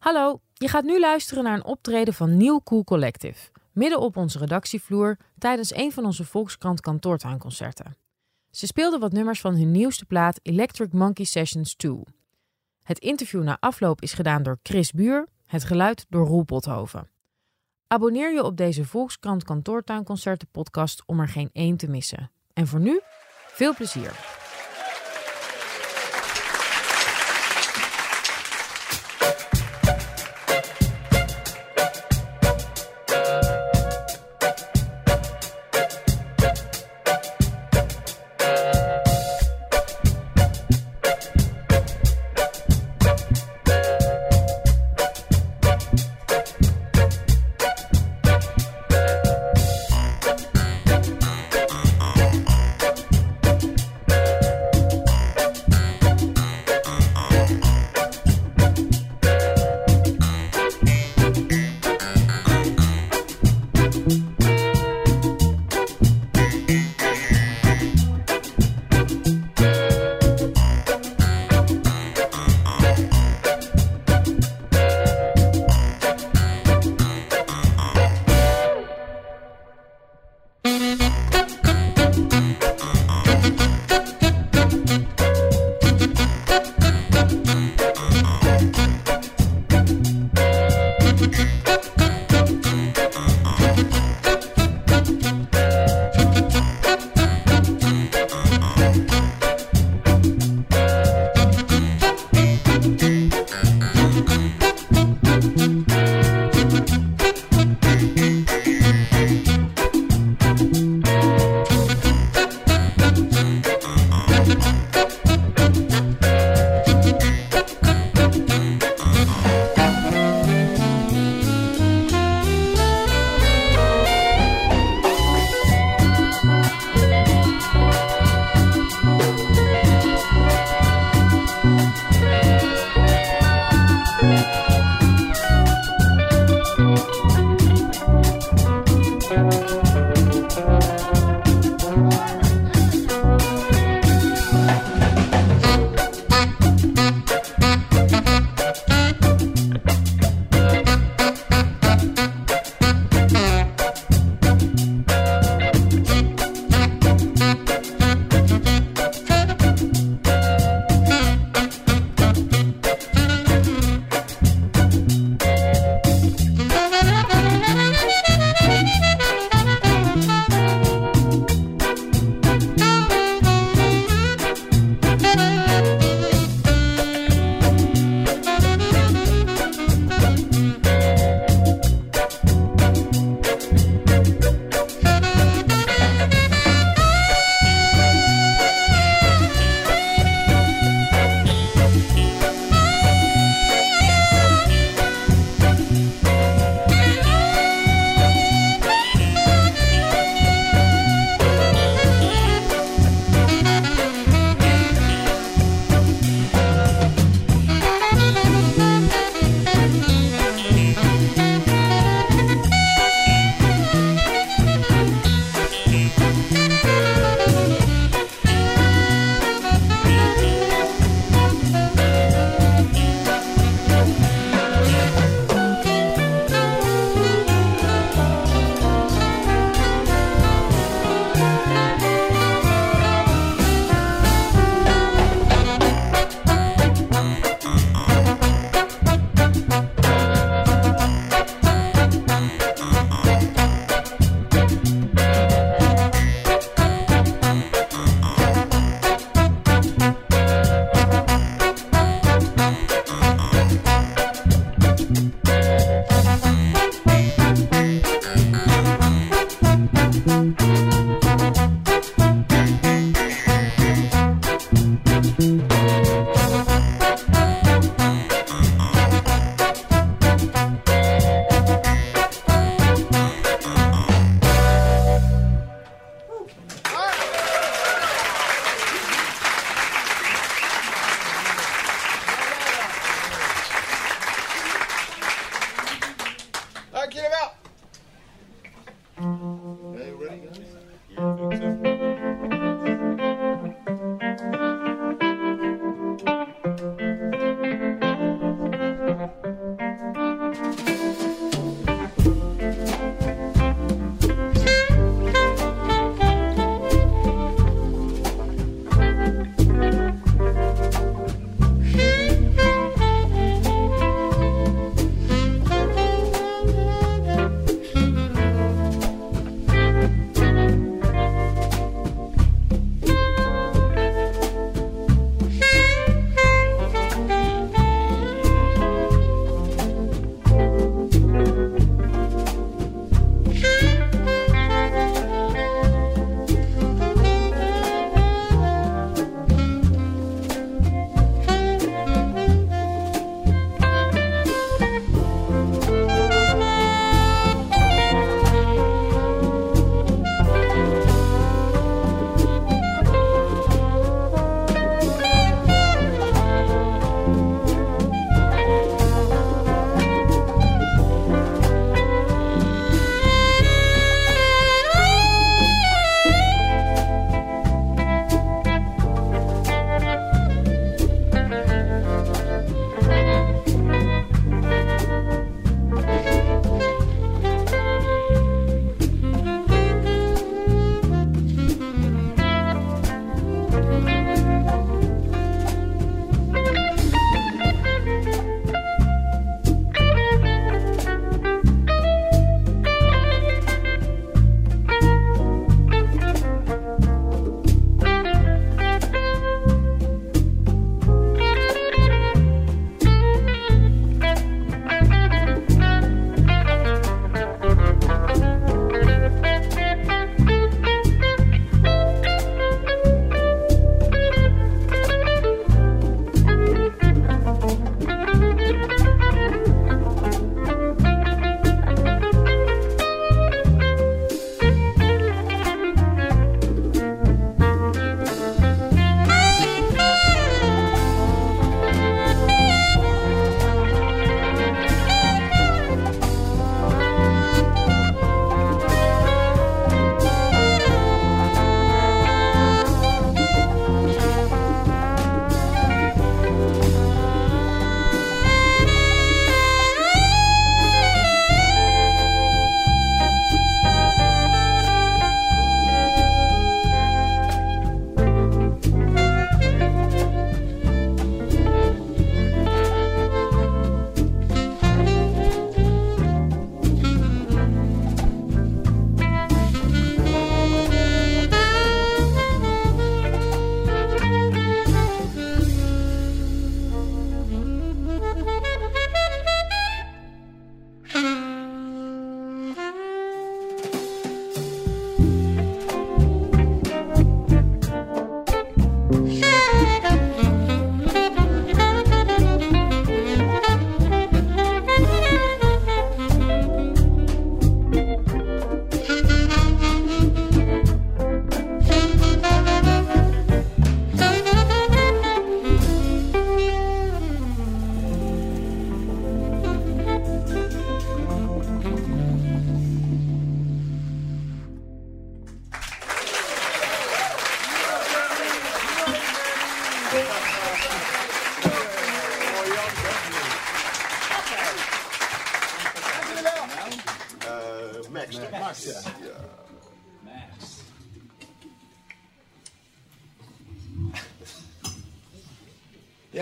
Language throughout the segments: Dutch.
Hallo, je gaat nu luisteren naar een optreden van Nieuw Cool Collective. Midden op onze redactievloer tijdens een van onze Volkskrant kantoortuinconcerten. Ze speelden wat nummers van hun nieuwste plaat Electric Monkey Sessions 2. Het interview na afloop is gedaan door Chris Buur, het geluid door Roel Pothoven. Abonneer je op deze Volkskrant kantoortuinconcerten podcast om er geen één te missen. En voor nu, veel plezier.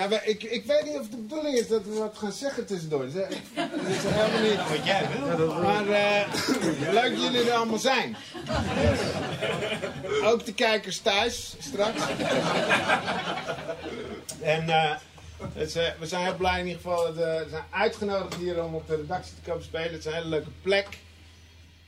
Ja, maar ik, ik weet niet of de bedoeling is dat we wat gaan zeggen tussendoor. Dat is, dat is helemaal niet... Wat jij wil. Maar eh, leuk dat jullie er allemaal zijn. Ook de kijkers thuis, straks. En eh, het is, we zijn heel blij in ieder geval. dat, eh, we zijn uitgenodigd hier om op de redactie te komen spelen. Het is een hele leuke plek.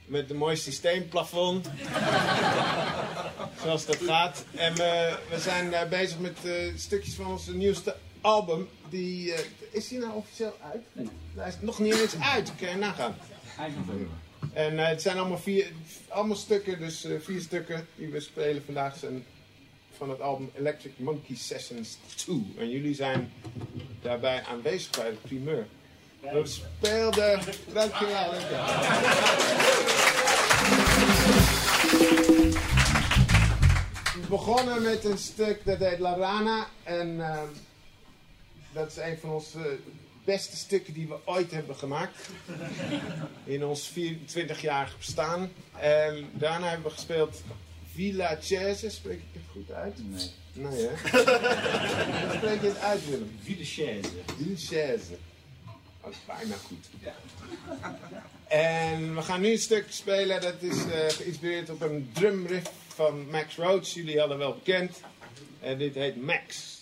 Met een mooi systeemplafond. Zoals dat gaat. En we, we zijn eh, bezig met eh, stukjes van onze nieuwste album. Die, eh, is die nou officieel uit? Nee. Hij is nog niet eens uit. Kun je nagaan. En eh, het zijn allemaal, vier, allemaal stukken, dus eh, vier stukken die we spelen vandaag zijn van het album Electric Monkey Sessions 2. En jullie zijn daarbij aanwezig bij de primeur. We speelden... Dankjewel. We begonnen met een stuk dat heet La Rana. En ehm, dat is een van onze beste stukken die we ooit hebben gemaakt. In ons 24-jarig bestaan. En daarna hebben we gespeeld Villa Chaise. Spreek ik het goed uit? Nee. Nee, hè? Spreek je het uit, Willem? Ville chaise. Villa Chaise. Dat is bijna goed. En we gaan nu een stuk spelen. Dat is eh, geïnspireerd op een drumriff van Max Roach. Jullie hadden wel bekend. En dit heet Max.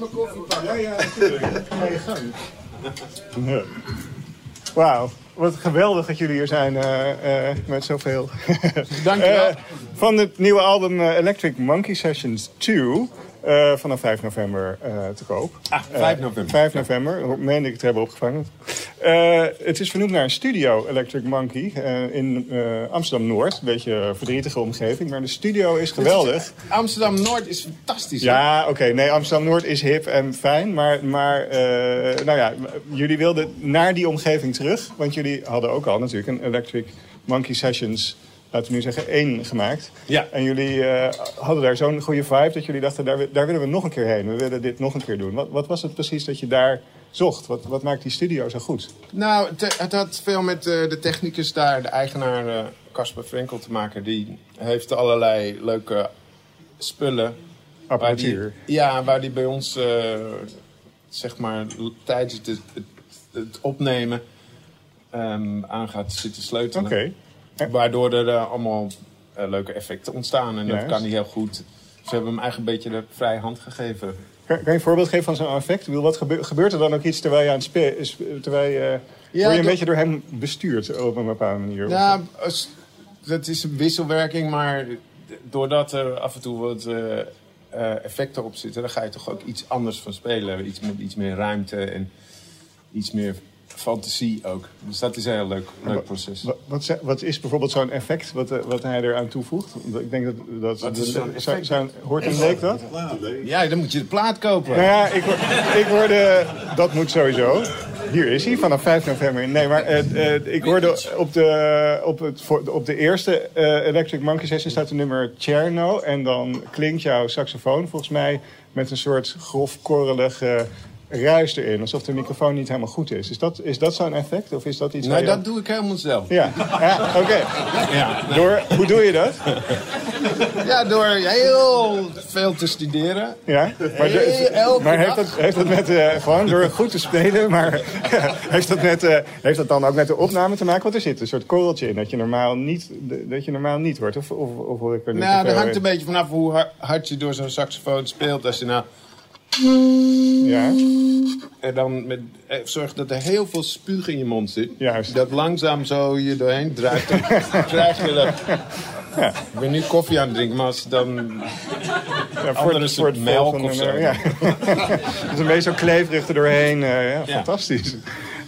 Mijn koffie pakken. Ja, ja, natuurlijk. Ga je gang. Wauw, wat geweldig dat jullie hier zijn uh, uh, met zoveel. Dankjewel. uh, van het nieuwe album Electric Monkey Sessions 2. Uh, vanaf 5 november uh, te koop. Ah, 5 november. 5 november, meen ik het hebben opgevangen. Uh, het is vernoemd naar een studio, Electric Monkey, in Amsterdam-Noord. Een beetje een verdrietige omgeving, maar de studio is geweldig. Amsterdam-Noord is fantastisch. Ja, oké. Okay. Nee, Amsterdam-Noord is hip en fijn. Maar, maar nou ja, jullie wilden naar die omgeving terug. Want jullie hadden ook al natuurlijk een Electric Monkey Sessions laten we nu zeggen, één gemaakt. Ja. En jullie uh, hadden daar zo'n goede vibe dat jullie dachten, daar, daar, willen we nog een keer heen. We willen dit nog een keer doen. Wat, wat was het precies dat je daar zocht? Wat, wat maakt die studio zo goed? Nou, het, het had veel met uh, de technicus daar, de eigenaar Casper uh, Frenkel te maken. Die heeft allerlei leuke spullen. Apparatuur. Die, ja, waar die bij ons, zeg maar, tijdens het, het, het opnemen um, aan gaat zitten sleutelen. Oké. Okay. Waardoor er uh, allemaal uh, leuke effecten ontstaan. En Juist. dat kan hij heel goed. Ze hebben hem eigenlijk een beetje de vrije hand gegeven. Kan, kan je een voorbeeld geven van zo'n effect? Bedoel, wat gebe gebeurt er dan ook iets terwijl je aan het spelen... Terwijl je, Ja, word je een beetje door hem bestuurd op een bepaalde manier? Ja, als- dat is een wisselwerking, maar doordat er af en toe wat eh, eh, effecten op zitten, dan ga je toch ook iets anders van spelen. Iets met iets meer ruimte en iets meer fantasie ook. Dus dat is een heel leuk, leuk proces. Wat, wat, is bijvoorbeeld zo'n effect wat, eh, wat hij eraan toevoegt? Ik denk dat... dat Wat is zo'n hoort een leek dat? Ja, dan moet je de plaat kopen. Nou ja, ik, ik hoorde... Dat moet sowieso. Hier is hij, vanaf 5 november. Nee, maar eh, eh, ik hoorde op de, op het, voor- op de eerste Electric Monkey Session staat de nummer Cherno. En dan klinkt jouw saxofoon volgens mij met een soort grofkorrelige ruis erin. Alsof de microfoon niet helemaal goed is. Is dat, is dat zo'n effect? Of is dat iets Nee, je- dat doe ik helemaal zelf. Ja, ja oké. Ja. Door, hoe doe je dat? Ja, door heel veel te studeren. Ja, maar, de- heeft, dat, heeft dat met, eh, gewoon door goed te spelen, maar heeft, dat met, eh, heeft dat dan ook met de opname te maken? Want er zit een soort korreltje in dat je normaal niet, dat je normaal niet hoort. Of, of, of hoor ik er Nou, dat hangt een beetje vanaf hoe har- hard je door zo'n saxofoon speelt. Als je nou... Ja, En dan met, eh, zorg dat er heel veel spuug in je mond zit. Juist. Dat langzaam zo je doorheen druipt. Dan krijg je dat... Ik ben nu koffie aan het drinken, maar als dan... ja Andere soort melk of zo. Ja. dat is een beetje zo kleverig er doorheen. eh, ja, fantastisch.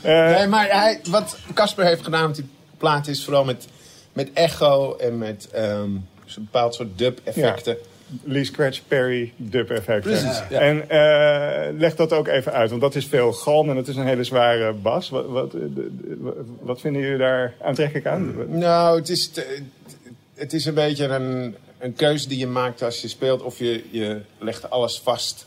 Eh, Nee, maar hij, wat Casper heeft gedaan met die plaat is vooral met, met echo en met ehm, zo'n bepaald soort dub-effecten. Lee Scratch Perry dub effect. Precies, ja. En eh, leg dat ook even uit, want dat is veel galm en het is een hele zware bas. Wat, wat, wat vinden jullie daar aantrekkelijk aan? Nou, het is, te- het is een beetje een, een keuze die je maakt als je speelt. Of je, je legt alles vast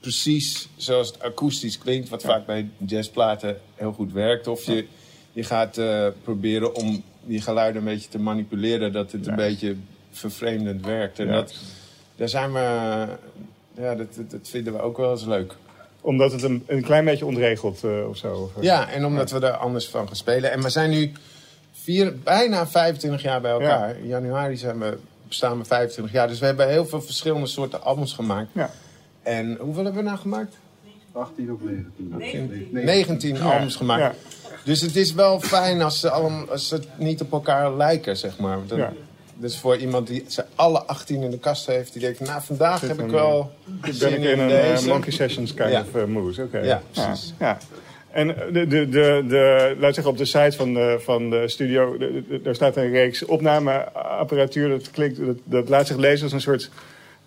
precies zoals het akoestisch klinkt. Wat vaak bij jazzplaten heel goed werkt. Of je, je gaat eh, proberen om die geluiden een beetje te manipuleren. Dat het een beetje vervreemdend werkt. En Ja. dat, daar zijn we... Ja, dat, dat, dat vinden we ook wel eens leuk. Omdat het een, een klein beetje ontregelt eh, of zo. Of, eh, Ja, en omdat we er anders van gaan spelen. En we zijn nu vier, bijna 25 jaar bij elkaar. In januari zijn we, bestaan we 25 jaar. Dus we hebben heel veel verschillende soorten albums gemaakt. Ja. En hoeveel hebben we nou gemaakt? 18 of 19? 19 albums gemaakt. Ja. Dus het is wel fijn als ze, allemaal, als ze niet op elkaar lijken, zeg maar. Dan, Ja. Dus voor iemand die ze alle 18 in de kast heeft, die denkt, nou vandaag heb ik wel Ben zin ik in een eh, Monkey Sessions kind Ja. of eh, mood. Oké. Ja, precies. Ja, En de, de, de, de, laat zeggen, op de site van de, van de studio, de- de- daar staat een reeks opnameapparatuur. Dat, klinkt, dat, dat laat zich lezen als een soort,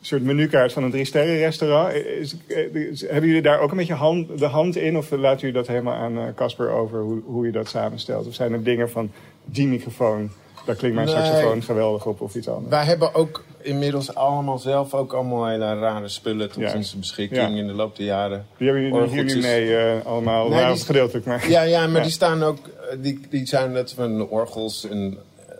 soort menukaart van een drie-sterren restaurant. Is- is- hebben jullie daar ook een beetje hand, de hand in? Of laten jullie dat helemaal aan eh, Casper over hoe, hoe je dat samenstelt? Of zijn er dingen van die microfoon, daar klinkt mijn Nee. saxofoon geweldig op of iets anders? Wij hebben ook inmiddels allemaal zelf ook allemaal hele rare spullen tot Ja. onze beschikking Ja. in de loop der jaren. Die hebben jullie hier nu Orgeltjes. mee eh, allemaal, Nee, nou, gedeeltelijk, maar... Ja, ja, maar Ja. die staan ook, eh, die, die zijn net van orgels en eh,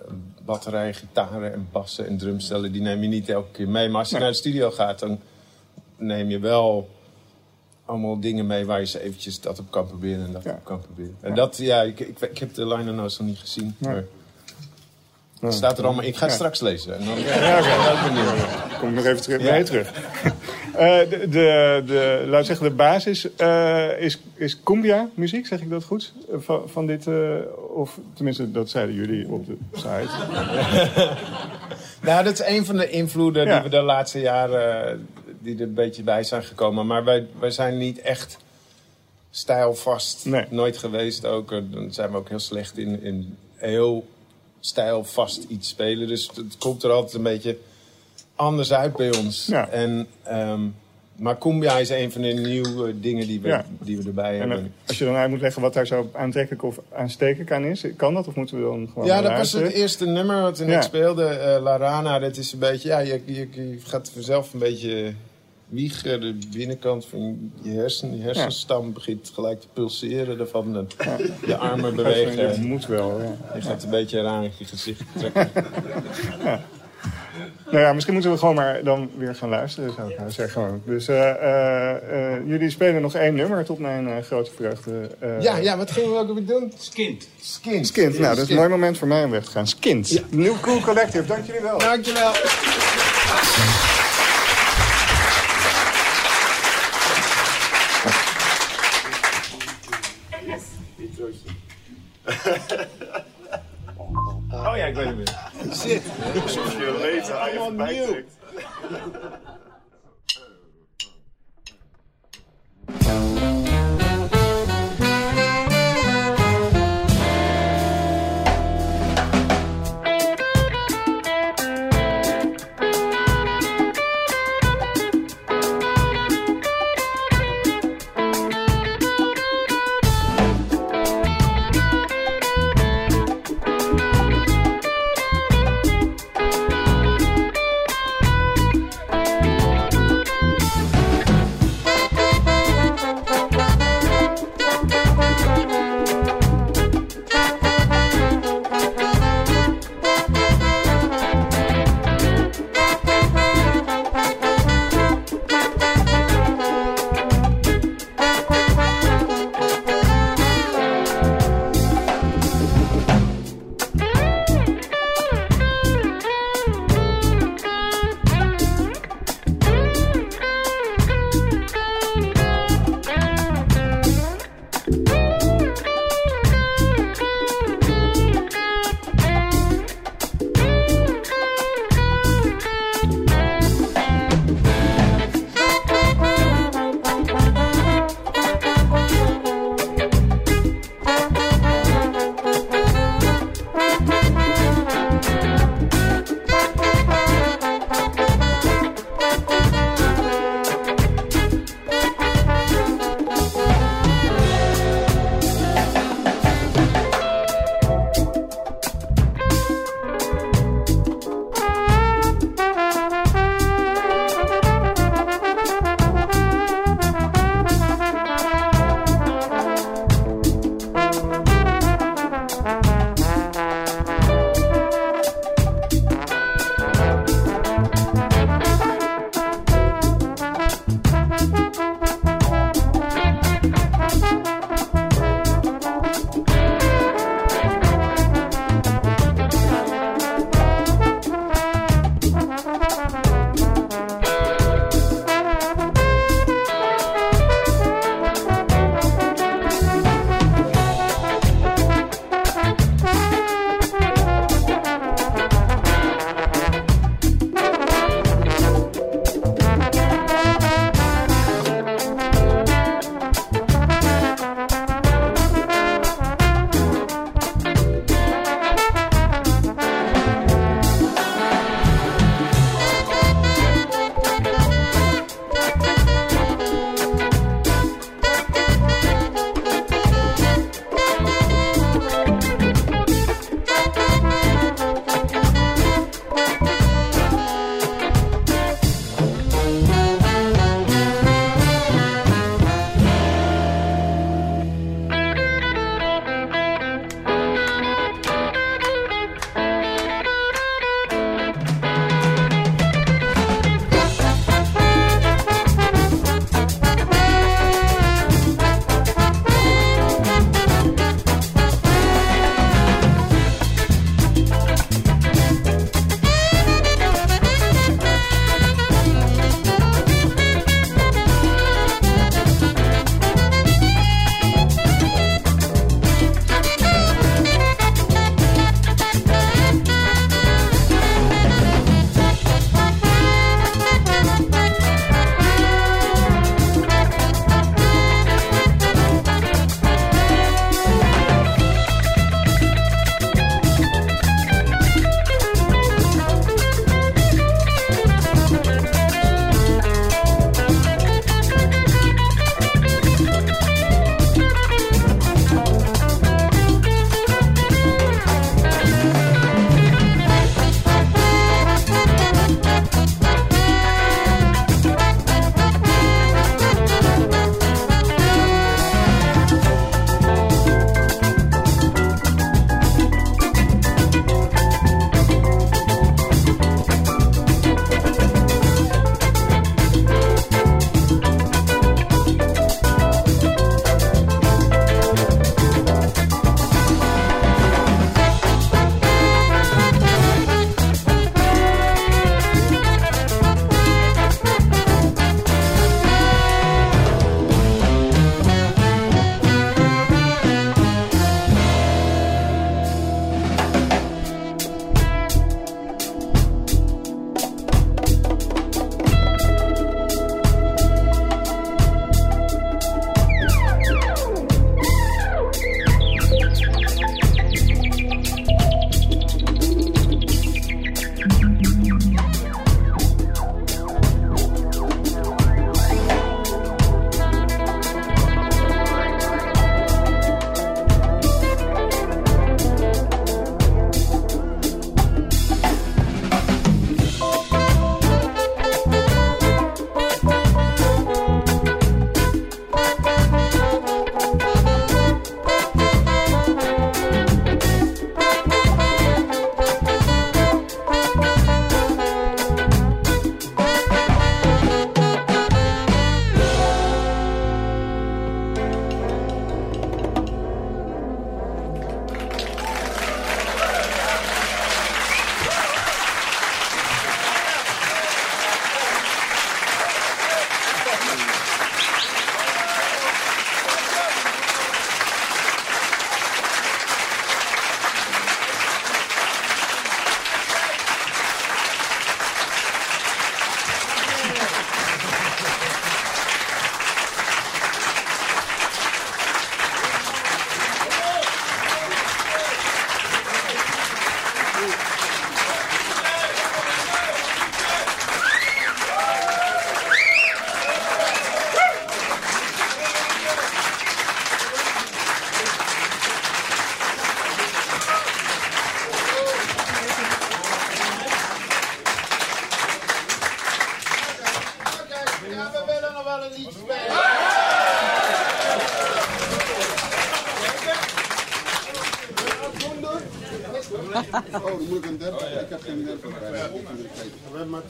batterijen, gitaren en bassen en drumstellen. Die neem je niet elke keer mee. Maar als je Nee. naar de studio gaat, dan neem je wel allemaal dingen mee waar je ze eventjes dat op kan proberen en dat op kan proberen. En dat, ja, ik, ik, ik heb de liner notes nog niet gezien. Maar Het staat er allemaal, ik ga het straks lezen. En dan, Ja, oké. Kom ik nog even terug, mee terug. Eh, de, de, de, laat zeggen, de basis eh, is, is cumbia muziek, zeg ik dat goed? Van, van dit, eh, of tenminste, dat zeiden jullie op de site. Nou, dat is een van de invloeden Ja. die we de laatste jaren die er een beetje bij zijn gekomen. Maar wij, wij zijn niet echt stijlvast. Nee. Nooit geweest ook. Dan zijn we ook heel slecht in, in heel stijlvast iets spelen. Dus het komt er altijd een beetje anders uit bij ons. Ja. En, ehm, maar cumbia is een van de nieuwe dingen die we, Ja. die we erbij En hebben. dan, als je dan uit moet leggen wat daar zo aantrekkelijk of aanstekelijk aan is, kan dat? Of moeten we dan gewoon Ja, dat was het eerste nummer wat we Ja. net speelden. eh La Rana, dat is een beetje... Ja, je, je, je gaat vanzelf een beetje wiegen. De binnenkant van je hersen, je hersenstam begint gelijk te pulseren ervan. En Je armen Dat bewegen. moet wel, ja. Je gaat een beetje raar in je gezicht trekken. Nou ja, misschien moeten we gewoon maar dan weer gaan luisteren, zou ik nou zeggen. Dus eh, eh, eh, jullie spelen nog één nummer, tot mijn grote vreugde. eh, Ja, ja, wat gingen we ook weer doen? Skint. Skint. Skint, nou, dat is een mooi moment voor mij om weg te gaan. Skint, New Cool Collective, dank jullie wel. Dankjewel. Oh ja, ik weet het weer. Shit. je lezen, Allemaal nieuw.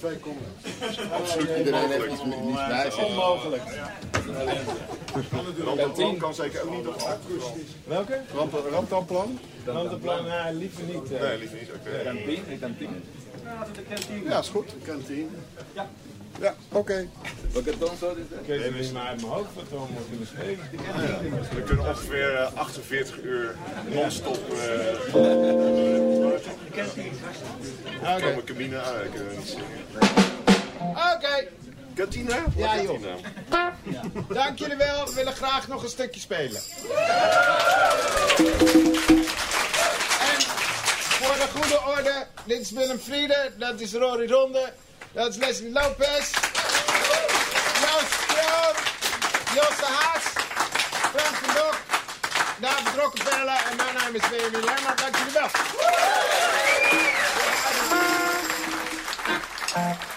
Twee comments. Absoluut iedereen heeft iets niet bij zich. Onmogelijk. Rampenplan kan zeker ook niet op Welke? Rampenplan? Randplan, nee, liever niet. eh. Nee, liever niet. Oké. Ja, is goed. Kantine. Ja. Ja, oké. Ik weet niet meer uit mijn hoofd wat we kunnen spelen. We kunnen ongeveer eh, 48 uur non-stop uh, Cabine aan. Ik kan niet zingen. Oké. Kantine? Ja, joh. Kantine. Dank jullie wel. We willen graag nog een stukje spelen. En voor de goede orde, dit is Willem Friede, dat is Rory Ronde, dat is Leslie Lopez, Joost Stroom, Jos de Haas, Frank van Dok, David Rockefeller en mijn naam is Benjamin Lemmer. Dank jullie wel. Wil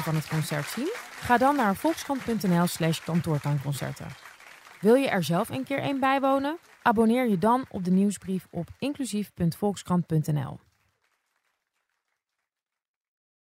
van het concert zien? Ga dan naar volkskrant.nl slash kantoortuinconcerten. Wil je er zelf een keer een bijwonen? Abonneer je dan op de nieuwsbrief op inclusief.volkskrant.nl.